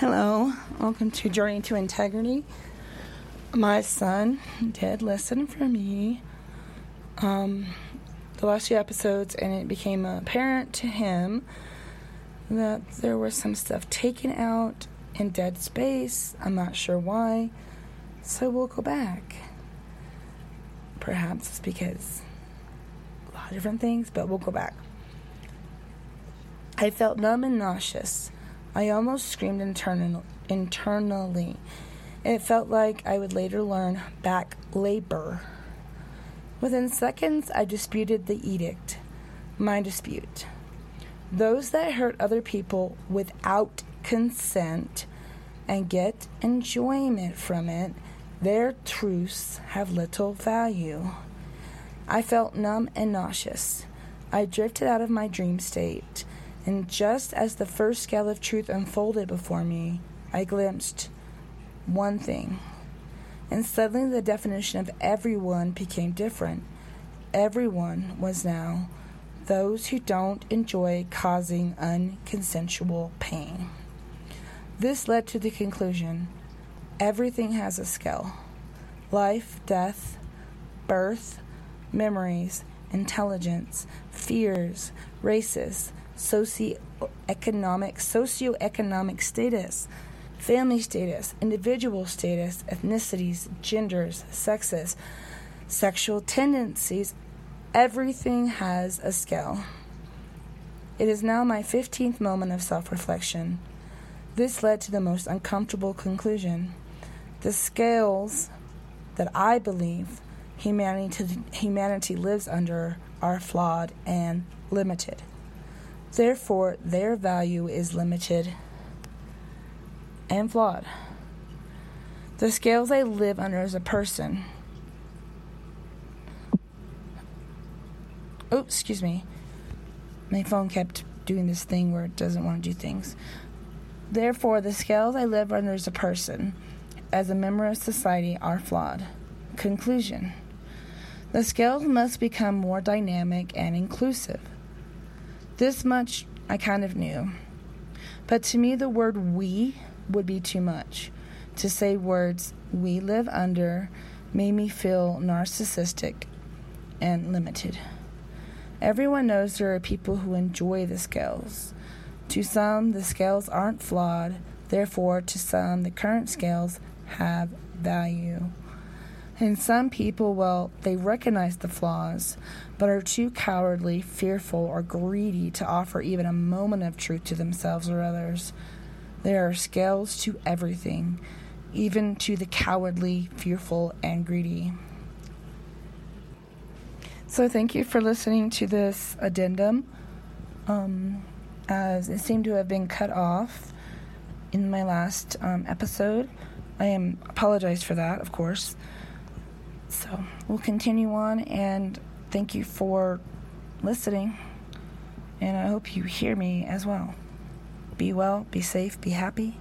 Hello, welcome to Journey to Integrity. My son did listen for me um, the last few episodes, and it became apparent to him that there was some stuff taken out in dead space. I'm not sure why, so we'll go back. Perhaps it's because a lot of different things, but we'll go back. I felt numb and nauseous. I almost screamed internal, internally. It felt like I would later learn back labor. Within seconds, I disputed the edict, my dispute. Those that hurt other people without consent and get enjoyment from it, their truths have little value. I felt numb and nauseous. I drifted out of my dream state and just as the first scale of truth unfolded before me, I glimpsed one thing. And suddenly the definition of everyone became different. Everyone was now those who don't enjoy causing unconsensual pain. This led to the conclusion everything has a scale life, death, birth, memories, intelligence, fears, races, socioeconomic socioeconomic status, family status, individual status, ethnicities, genders, sexes, sexual tendencies, everything has a scale. It is now my 15th moment of self reflection. This led to the most uncomfortable conclusion. The scales that I believe humanity, humanity lives under are flawed and limited. Therefore, their value is limited and flawed. The scales they live under as a person. Oh, excuse me. My phone kept doing this thing where it doesn't want to do things. Therefore, the scales I live under as a person, as a member of society, are flawed. Conclusion The scales must become more dynamic and inclusive. This much I kind of knew. But to me, the word we would be too much. To say words we live under made me feel narcissistic and limited. Everyone knows there are people who enjoy the scales. To some, the scales aren't flawed, therefore, to some, the current scales have value. And some people, well, they recognize the flaws, but are too cowardly, fearful, or greedy to offer even a moment of truth to themselves or others. There are scales to everything, even to the cowardly, fearful, and greedy. So, thank you for listening to this addendum, um, as it seemed to have been cut off in my last um, episode. I am apologize for that, of course. So we'll continue on and thank you for listening. And I hope you hear me as well. Be well, be safe, be happy.